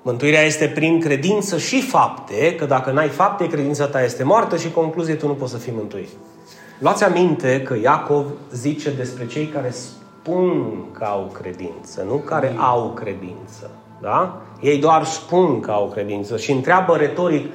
Mântuirea este prin credință și fapte, că dacă n-ai fapte, credința ta este moartă și concluzie tu nu poți să fii mântuit. Luați aminte că Iacov zice despre cei care spun că au credință, nu care au credință. Da? Ei doar spun că au credință și întreabă retoric,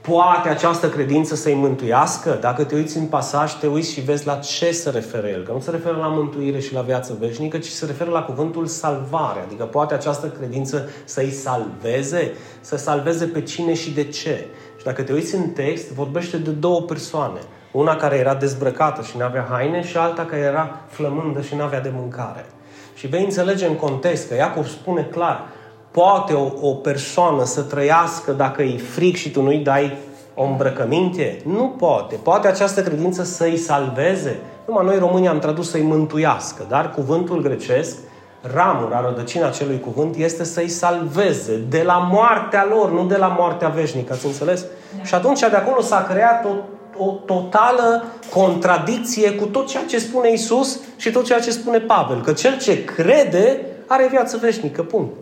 poate această credință să-i mântuiască? Dacă te uiți în pasaj, te uiți și vezi la ce se referă el. Că nu se referă la mântuire și la viață veșnică, ci se referă la cuvântul salvare. Adică poate această credință să-i salveze? Să salveze pe cine și de ce? Și dacă te uiți în text, vorbește de două persoane. Una care era dezbrăcată și nu avea haine și alta care era flămândă și nu avea de mâncare. Și vei înțelege în context că Iacov spune clar, Poate o, o persoană să trăiască dacă e fric și tu nu-i dai o îmbrăcăminte? Nu poate. Poate această credință să-i salveze. Numai noi românii am tradus să-i mântuiască, dar cuvântul grecesc, ramura, rădăcina acelui cuvânt, este să-i salveze de la moartea lor, nu de la moartea veșnică. Ați înțeles? Da. Și atunci de acolo s-a creat o, o totală contradicție cu tot ceea ce spune Isus și tot ceea ce spune Pavel. Că cel ce crede are viață veșnică. Punct.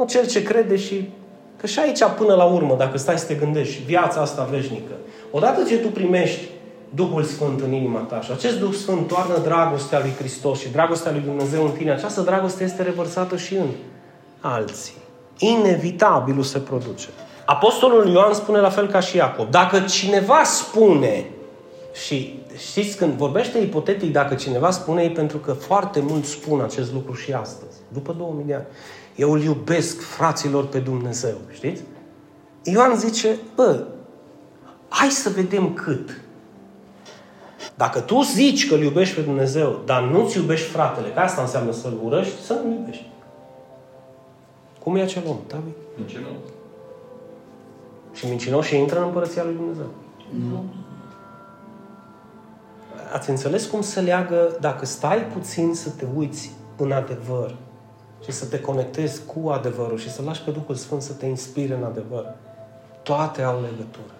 Nu cel ce crede și... Că și aici, până la urmă, dacă stai să te gândești, viața asta veșnică, odată ce tu primești Duhul Sfânt în inima ta și acest Duh Sfânt toarnă dragostea lui Hristos și dragostea lui Dumnezeu în tine, această dragoste este revărsată și în alții. Inevitabilul se produce. Apostolul Ioan spune la fel ca și Iacob. Dacă cineva spune, și știți când vorbește ipotetic, dacă cineva spune, e pentru că foarte mulți spun acest lucru și astăzi, după 2000 de ani. Eu îl iubesc fraților pe Dumnezeu, știți? Ioan zice, bă, hai să vedem cât. Dacă tu zici că îl iubești pe Dumnezeu, dar nu-ți iubești fratele, că asta înseamnă să-l urăști, să nu iubești. Cum e acel om, Tavi? Mincinos. Și mincinoși intră în împărăția lui Dumnezeu. Nu. Ați înțeles cum se leagă, dacă stai puțin să te uiți în adevăr, și să te conectezi cu adevărul și să lași pe Duhul Sfânt să te inspire în adevăr. Toate au legătură.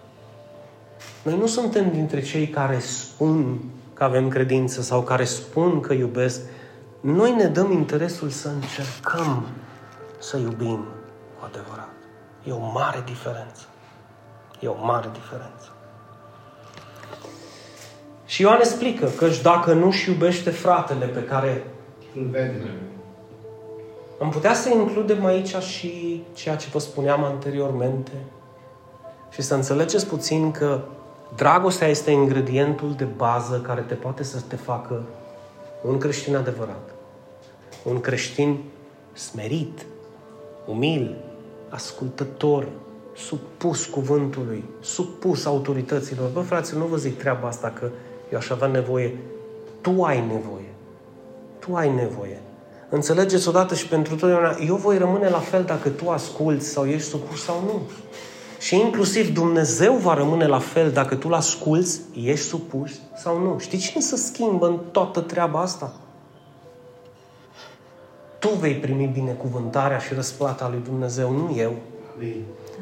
Noi nu suntem dintre cei care spun că avem credință sau care spun că iubesc. Noi ne dăm interesul să încercăm să iubim cu adevărat. E o mare diferență. E o mare diferență. Și Ioan explică că dacă nu-și iubește fratele pe care Îl vede. Am putea să includem aici și ceea ce vă spuneam anteriormente și să înțelegeți puțin că dragostea este ingredientul de bază care te poate să te facă un creștin adevărat. Un creștin smerit, umil, ascultător, supus cuvântului, supus autorităților. Bă, fraților, nu vă zic treaba asta că eu aș avea nevoie. Tu ai nevoie. Tu ai nevoie. Înțelegeți odată și pentru totdeauna, eu voi rămâne la fel dacă tu asculți sau ești supus sau nu. Și inclusiv Dumnezeu va rămâne la fel dacă tu-L asculți, ești supus sau nu. Știi cine se schimbă în toată treaba asta? tu vei primi binecuvântarea și răsplata lui Dumnezeu, nu eu.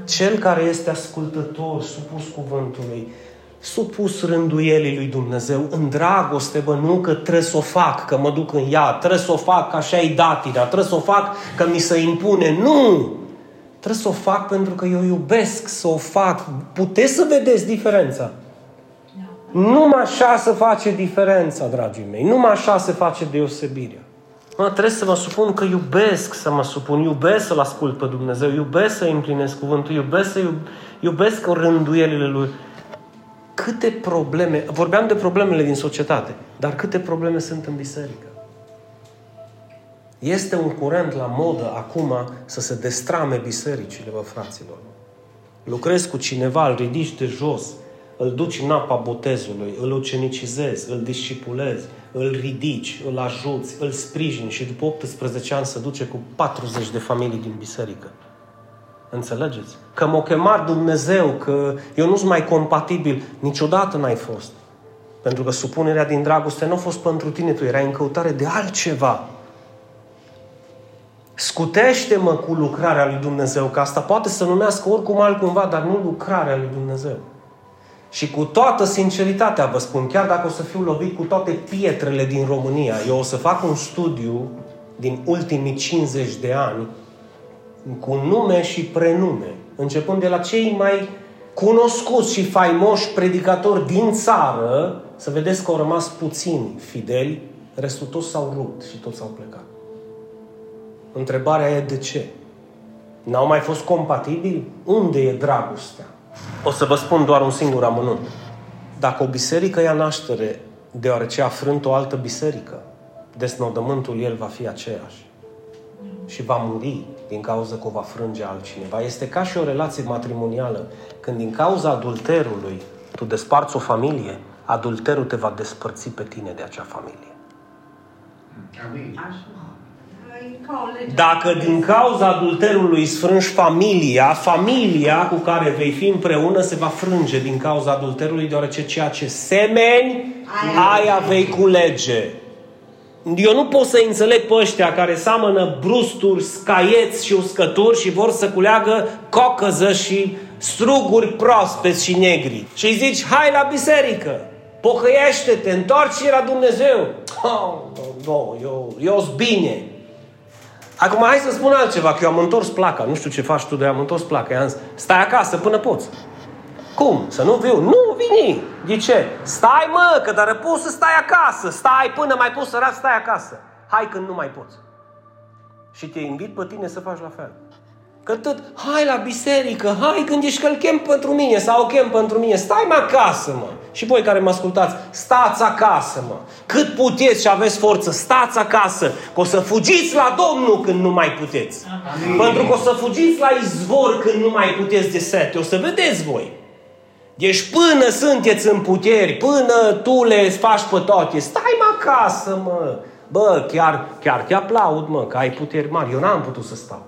Cel care este ascultător, supus cuvântului, supus rânduielii lui Dumnezeu, în dragoste, bă, nu că trebuie să o fac, că mă duc în ea, trebuie să o fac, că așa e datina, trebuie să o fac, că mi se impune. Nu! Trebuie să o fac pentru că eu iubesc să o fac. Puteți să vedeți diferența. Numai așa se face diferența, dragii mei. Numai așa se face deosebirea. Mă, trebuie să mă supun că iubesc să mă supun, iubesc să-L ascult pe Dumnezeu, iubesc să împlinesc cuvântul, iubesc să iub, iubesc rânduielile Lui. Câte probleme, vorbeam de problemele din societate, dar câte probleme sunt în biserică? Este un curent la modă acum să se destrame bisericile, vă fraților. Lucrezi cu cineva, îl ridici de jos, îl duci în apa botezului, îl ucenicizezi, îl discipulezi, îl ridici, îl ajuți, îl sprijini și după 18 ani se duce cu 40 de familii din biserică. Înțelegeți? Că m-a chemat Dumnezeu, că eu nu sunt mai compatibil. Niciodată n-ai fost. Pentru că supunerea din dragoste nu a fost pentru tine, tu erai în căutare de altceva. Scutește-mă cu lucrarea lui Dumnezeu, că asta poate să numească oricum altcumva, dar nu lucrarea lui Dumnezeu. Și cu toată sinceritatea vă spun, chiar dacă o să fiu lovit cu toate pietrele din România, eu o să fac un studiu din ultimii 50 de ani cu nume și prenume, începând de la cei mai cunoscuți și faimoși predicatori din țară, să vedeți că au rămas puțini fideli, restul toți s-au rupt și toți au plecat. Întrebarea e de ce? N-au mai fost compatibili? Unde e dragostea? O să vă spun doar un singur amănunt. Dacă o biserică ia naștere deoarece a frânt o altă biserică, desnodământul el va fi aceeași. Și va muri din cauza că o va frânge altcineva. Este ca și o relație matrimonială. Când din cauza adulterului tu desparți o familie, adulterul te va despărți pe tine de acea familie. Amin. Dacă din cauza adulterului sfrângi familia, familia cu care vei fi împreună se va frânge din cauza adulterului, deoarece ceea ce semeni, aia vei culege. Eu nu pot să înțeleg pe ăștia care seamănă brusturi, scaieți și uscături și vor să culeagă cocăză și struguri proaspeți și negri. Și îi zici, hai la biserică, pocăiește-te, întoarce la Dumnezeu. Oh, no, eu, eu bine. Acum hai să spun altceva, că eu am întors placa. Nu știu ce faci tu, de am întors placa. I-am zis, stai acasă până poți. Cum? Să nu viu? Nu, vini. De ce? Stai mă, că dar poți să stai acasă. Stai până mai poți să stai acasă. Hai când nu mai poți. Și te invit pe tine să faci la fel. Că tot, hai la biserică, hai când ești că chem pentru mine sau o chem pentru mine, stai mai acasă, mă. Și voi care mă ascultați, stați acasă, mă. Cât puteți și aveți forță, stați acasă, că o să fugiți la Domnul când nu mai puteți. Amin. Pentru că o să fugiți la izvor când nu mai puteți de sete. O să vedeți voi. Deci până sunteți în puteri, până tu le faci pe toate, stai mă acasă, mă. Bă, chiar, chiar te aplaud, mă, că ai puteri mari. Eu n-am putut să stau.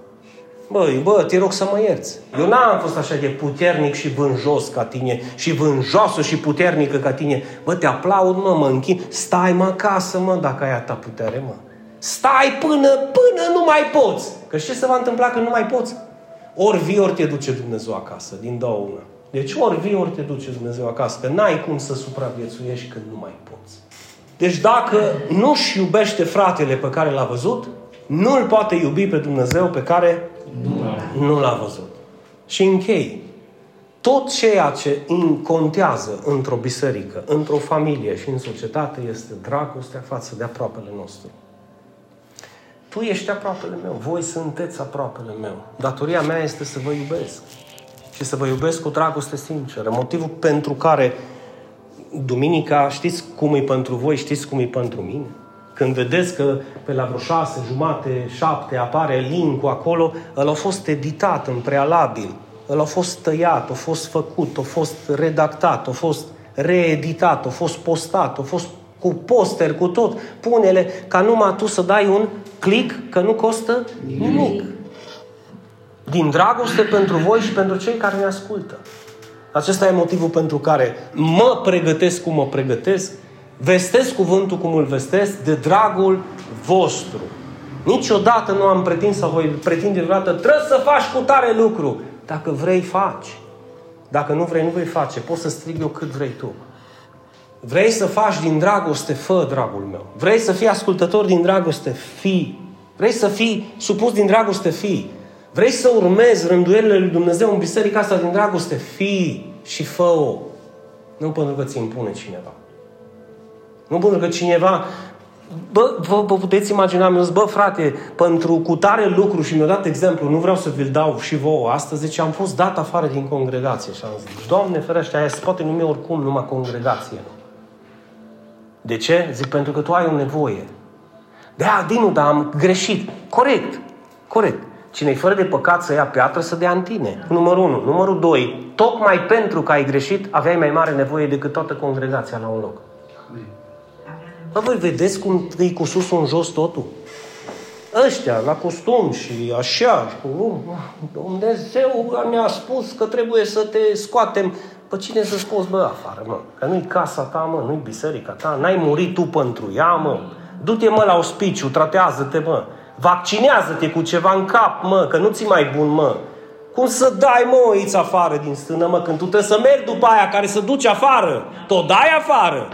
Băi, bă, te rog să mă ierți. Eu n-am fost așa de puternic și vânjos ca tine și vânjoasă și puternică ca tine. Bă, te aplaud, mă, mă închin. Stai mă acasă, mă, dacă ai a ta putere, mă. Stai până, până nu mai poți. Că ce se va întâmpla când nu mai poți? Ori vii, ori te duce Dumnezeu acasă, din două una. Deci ori vii, ori te duce Dumnezeu acasă, că n-ai cum să supraviețuiești când nu mai poți. Deci dacă nu-și iubește fratele pe care l-a văzut, nu îl poate iubi pe Dumnezeu pe care nu l-a văzut. Și închei. Tot ceea ce contează într-o biserică, într-o familie și în societate este dragostea față de aproapele nostru. Tu ești aproapele meu, voi sunteți aproapele meu. Datoria mea este să vă iubesc. Și să vă iubesc cu dragoste sinceră. Motivul pentru care duminica, știți cum e pentru voi, știți cum e pentru mine? Când vedeți că pe la vreo șase, jumate, șapte apare link acolo, el a fost editat în prealabil, el a fost tăiat, a fost făcut, a fost redactat, a fost reeditat, a fost postat, a fost cu poster, cu tot. Pune-le ca numai tu să dai un click, că nu costă nimic. Din dragoste pentru voi și pentru cei care ne ascultă. Acesta e motivul pentru care mă pregătesc cum mă pregătesc, vestesc cuvântul cum îl vestesc de dragul vostru. Niciodată nu am pretins sau voi pretinde vreodată, trebuie să faci cu tare lucru. Dacă vrei, faci. Dacă nu vrei, nu vei face. Poți să strig eu cât vrei tu. Vrei să faci din dragoste, fă, dragul meu. Vrei să fii ascultător din dragoste, fii. Vrei să fii supus din dragoste, fii. Vrei să urmezi rânduielile lui Dumnezeu în biserica asta din dragoste, fii și fă-o. Nu pentru că ți impune cineva. Nu pentru că cineva Bă, vă, vă puteți imagina, mi-a zis, bă, frate, pentru cu tare lucru și mi-a dat exemplu, nu vreau să vi-l dau și vouă astăzi, zice, am fost dat afară din congregație și am zis, Doamne ferește, aia se poate numi oricum numai congregație. De ce? Zic, pentru că tu ai o nevoie. Da, Dinu, dar am greșit. Corect, corect. Cine-i fără de păcat să ia piatră, să dea în tine. Numărul 1. Numărul 2. Tocmai pentru că ai greșit, aveai mai mare nevoie decât toată congregația la un loc. Bă, voi vedeți cum e cu sus în jos totul? Ăștia, la costum și așa, cu, Dumnezeu mi-a spus că trebuie să te scoatem. Pă cine să scoți, bă, afară, mă? Că nu-i casa ta, mă, nu-i biserica ta, n-ai murit tu pentru ea, mă. Du-te, mă, la ospiciu, tratează-te, mă. Vaccinează-te cu ceva în cap, mă, că nu ți mai bun, mă. Cum să dai, mă, oiți afară din stână, mă, când tu trebuie să mergi după aia care să duci afară? Tot dai afară.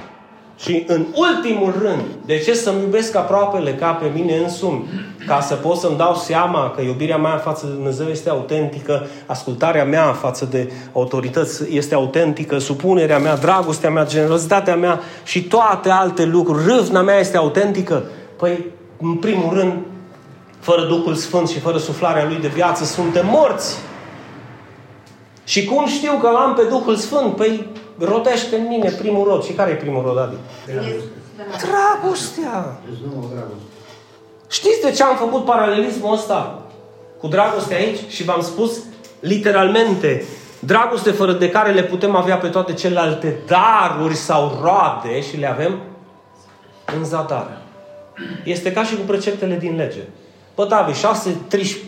Și în ultimul rând, de ce să-mi iubesc aproapele ca pe mine însumi? Ca să pot să-mi dau seama că iubirea mea față de Dumnezeu este autentică, ascultarea mea față de autorități este autentică, supunerea mea, dragostea mea, generozitatea mea și toate alte lucruri, râvna mea este autentică. Păi, în primul rând, fără Duhul Sfânt și fără suflarea Lui de viață, suntem morți. Și cum știu că l-am pe Duhul Sfânt? Păi rodește în mine primul rod. Și care e primul rod, Adi? Dragostea. Știți de ce am făcut paralelismul ăsta cu dragostea aici? Și v-am spus literalmente, dragoste fără de care le putem avea pe toate celelalte daruri sau roade și le avem în zadar. Este ca și cu preceptele din lege. Bă, David,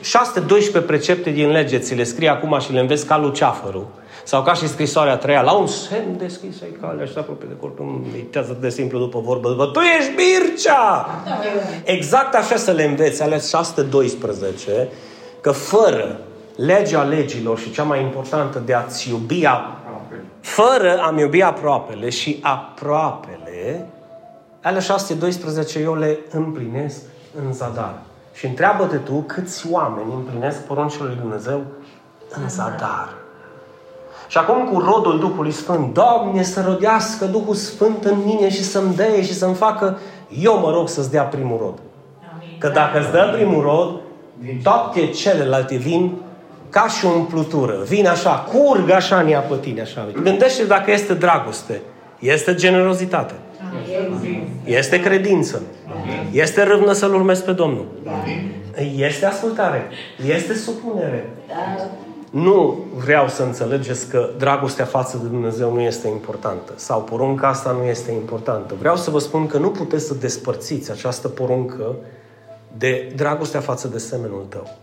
612 precepte din lege ți le scrie acum și le înveți ca luceafărul. Sau ca și scrisoarea a treia, la un semn deschis ai calea și apropie de corp, nu meditează de simplu după vorbă, după, tu ești Mircea! Exact așa să le înveți, ales 612, că fără legea legilor și cea mai importantă de a-ți iubi a, fără a-mi iubi aproapele și aproapele, alea 612 eu le împlinesc în zadar. Și întreabă-te tu câți oameni împlinesc poruncile lui Dumnezeu în zadar. Și acum cu rodul Duhului Sfânt, Doamne, să rodească Duhul Sfânt în mine și să-mi dea și să-mi facă, eu mă rog să-ți dea primul rod. Că dacă îți dă primul rod, toate celelalte vin ca și o umplutură. Vin așa, curg așa în ea pe tine. Așa. Gândește dacă este dragoste, este generozitate, este credință, este râvnă să-L urmezi pe Domnul, este ascultare, este supunere. Nu vreau să înțelegeți că dragostea față de Dumnezeu nu este importantă sau porunca asta nu este importantă. Vreau să vă spun că nu puteți să despărțiți această poruncă de dragostea față de semenul tău.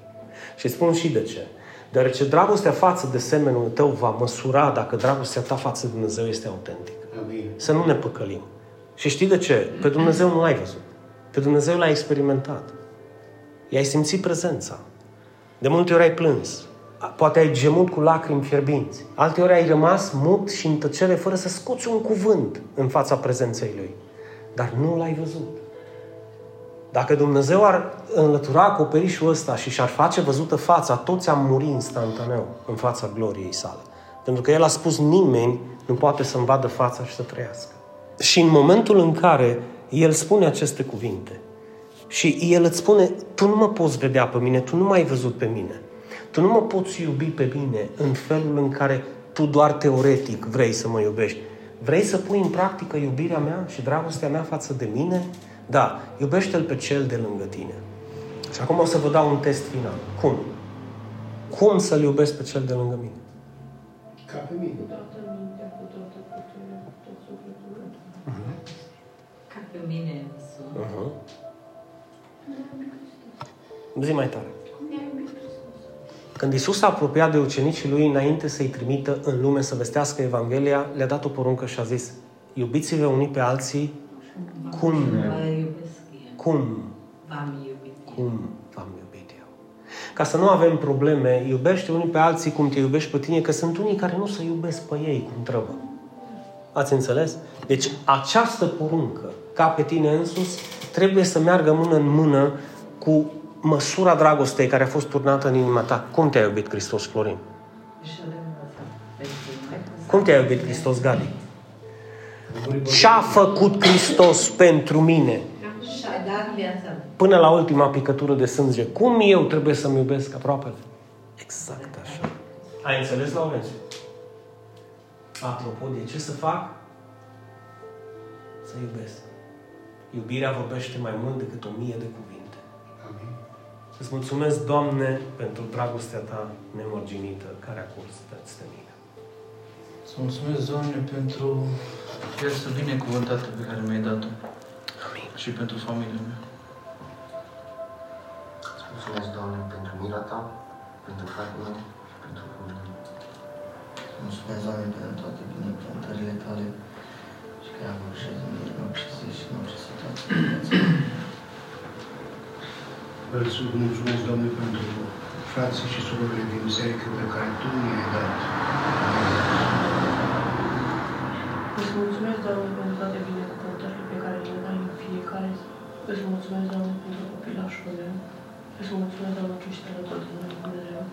Și spun și de ce. Deoarece dragostea față de semenul tău va măsura dacă dragostea ta față de Dumnezeu este autentică. Amin. Să nu ne păcălim. Și știi de ce? Pe Dumnezeu nu l-ai văzut. Pe Dumnezeu l-ai experimentat. I-ai simțit prezența. De multe ori ai plâns. Poate ai gemut cu lacrimi fierbinți. Alte ori ai rămas mut și în tăcere fără să scoți un cuvânt în fața prezenței Lui. Dar nu l-ai văzut. Dacă Dumnezeu ar înlătura acoperișul ăsta și și-ar face văzută fața, toți am murit instantaneu în fața gloriei sale. Pentru că El a spus nimeni nu poate să-mi vadă fața și să trăiască. Și în momentul în care El spune aceste cuvinte și El îți spune, tu nu mă poți vedea pe mine, tu nu m-ai văzut pe mine, tu nu mă poți iubi pe mine în felul în care tu doar teoretic vrei să mă iubești. Vrei să pui în practică iubirea mea și dragostea mea față de mine? Da, iubește-l pe cel de lângă tine. Și acum o să vă dau un test final. Cum? Cum să-l iubesc pe cel de lângă mine? Ca pe mine. Ca pe mine. Uh-huh. Zi mai tare. Când Isus s-a apropiat de ucenicii lui înainte să-i trimită în lume să vestească Evanghelia, le-a dat o poruncă și a zis, iubiți-vă unii pe alții cum? Cum? cum v-am iubit eu. Ca să nu avem probleme, iubește unii pe alții cum te iubești pe tine, că sunt unii care nu se iubesc pe ei cum trebuie. Ați înțeles? Deci această poruncă, ca pe tine însus, trebuie să meargă mână în mână cu măsura dragostei care a fost turnată în inima ta. Cum te-a iubit Hristos, Florin? Cum te-a iubit Hristos, Gadi? Ce-a făcut Hristos pentru mine? Și-a dat viața. Până la ultima picătură de sânge. Cum eu trebuie să-mi iubesc aproapele? Exact așa. Ai înțeles, Laurențiu? Apropo de ce să fac? Să iubesc. Iubirea vorbește mai mult decât o mie de cuvinte. Amin. Îți mulțumesc, Doamne, pentru dragostea Ta nemărginită care a curs peste mine. Să mulțumesc, Doamne, pentru viața binecuvântată pe care mi-ai dat-o Amin. și pentru familia mea. Îți mulțumesc, Doamne, pentru mila Ta, pentru fratele meu și pentru familie. Mulțumesc, Doamne, pentru toate binecuvântările Tale și că am reușit în mine, în orice zi și în orice situație. Îți mulțumesc, Doamne, pentru frații și surorile din biserică pe care Tu mi-ai dat. Îți mulțumesc, Doamne, pentru toate binecuvântările pe care le dai în fiecare zi. Îți mulțumesc, Doamne, pentru copilașul meu. Îți mulțumesc, Doamne, că ești alături de noi, Dumnezeu.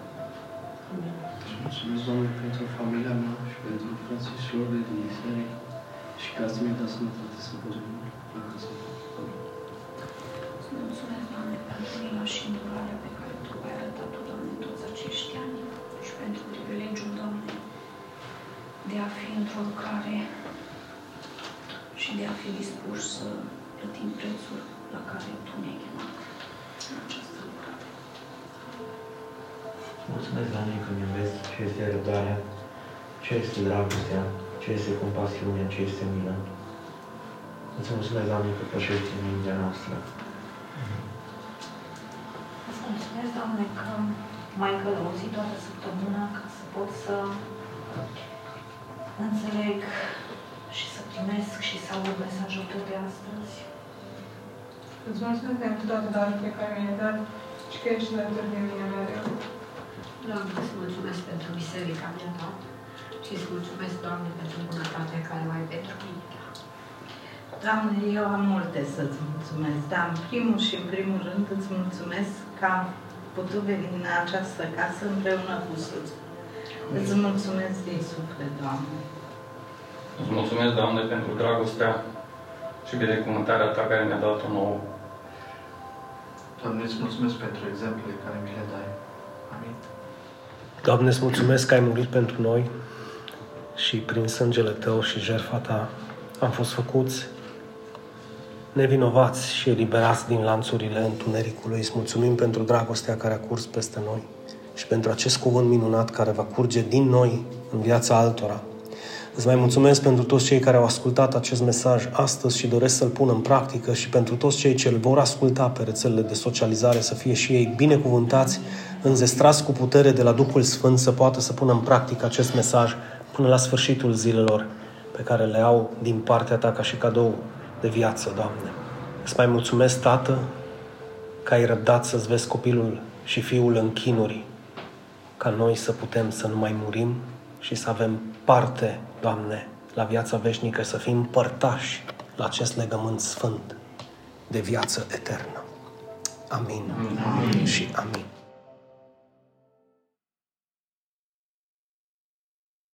Amin. Îți mulțumesc, Doamne, pentru familia mea și pentru frații și surorile din biserică și ca să mi-ai dat sănătate să pot veni acasă. Îți mulțumesc, Doamne, pentru mila și îndurarea pe care Tu ai arătat-o, Doamne, toți acești ani și pentru privilegiul, Doamne, de a fi într-o lucrare și de a fi dispus să plătim prețul la care Tu ne-ai chemat în această lucrare. Mulțumesc, Doamne, că îmi iubesc ce este răbdarea, ce este dragostea, ce este compasiunea, ce este mila. Îți mulțumesc, Doamne, că pășești în mintea noastră. Îți mulțumesc, Doamne, că m-ai călăuzit toată săptămâna ca să pot să înțeleg și să primesc și să aud mesajul Tău de astăzi. Îți mulțumesc pentru toate darurile pe care mi-ai dat și că ești alături de mine mereu. Doamne, îți mulțumesc pentru biserica mea, da? Și îți mulțumesc, Doamne, pentru bunătatea care o ai pentru mine. Doamne, eu am multe să-ți mulțumesc, dar în primul și în primul rând îți mulțumesc că am putut veni în această casă împreună cu soțul. Îți mulțumesc din suflet, Doamne. Îți mulțumesc, Doamne, pentru dragostea și binecuvântarea Ta care mi-a dat-o nouă. Doamne, îți mulțumesc pentru exemplele care mi le dai. Amin. Doamne, îți mulțumesc că ai murit pentru noi și prin sângele Tău și jertfa Ta am fost făcuți nevinovați și eliberați din lanțurile întunericului. Îți mulțumim pentru dragostea care a curs peste noi și pentru acest cuvânt minunat care va curge din noi în viața altora. Îți mai mulțumesc pentru toți cei care au ascultat acest mesaj astăzi și doresc să-l pună în practică și pentru toți cei ce îl vor asculta pe rețelele de socializare să fie și ei binecuvântați, înzestrați cu putere de la Duhul Sfânt să poată să pună în practică acest mesaj până la sfârșitul zilelor pe care le au din partea Ta ca și cadou de viață, Doamne. Îți mai mulțumesc, Tată, că ai răbdat să-ți vezi copilul și fiul în chinuri, ca noi să putem să nu mai murim și să avem parte, Doamne, la viața veșnică, să fim părtași la acest legământ sfânt de viață eternă. Amin. amin. Și amin.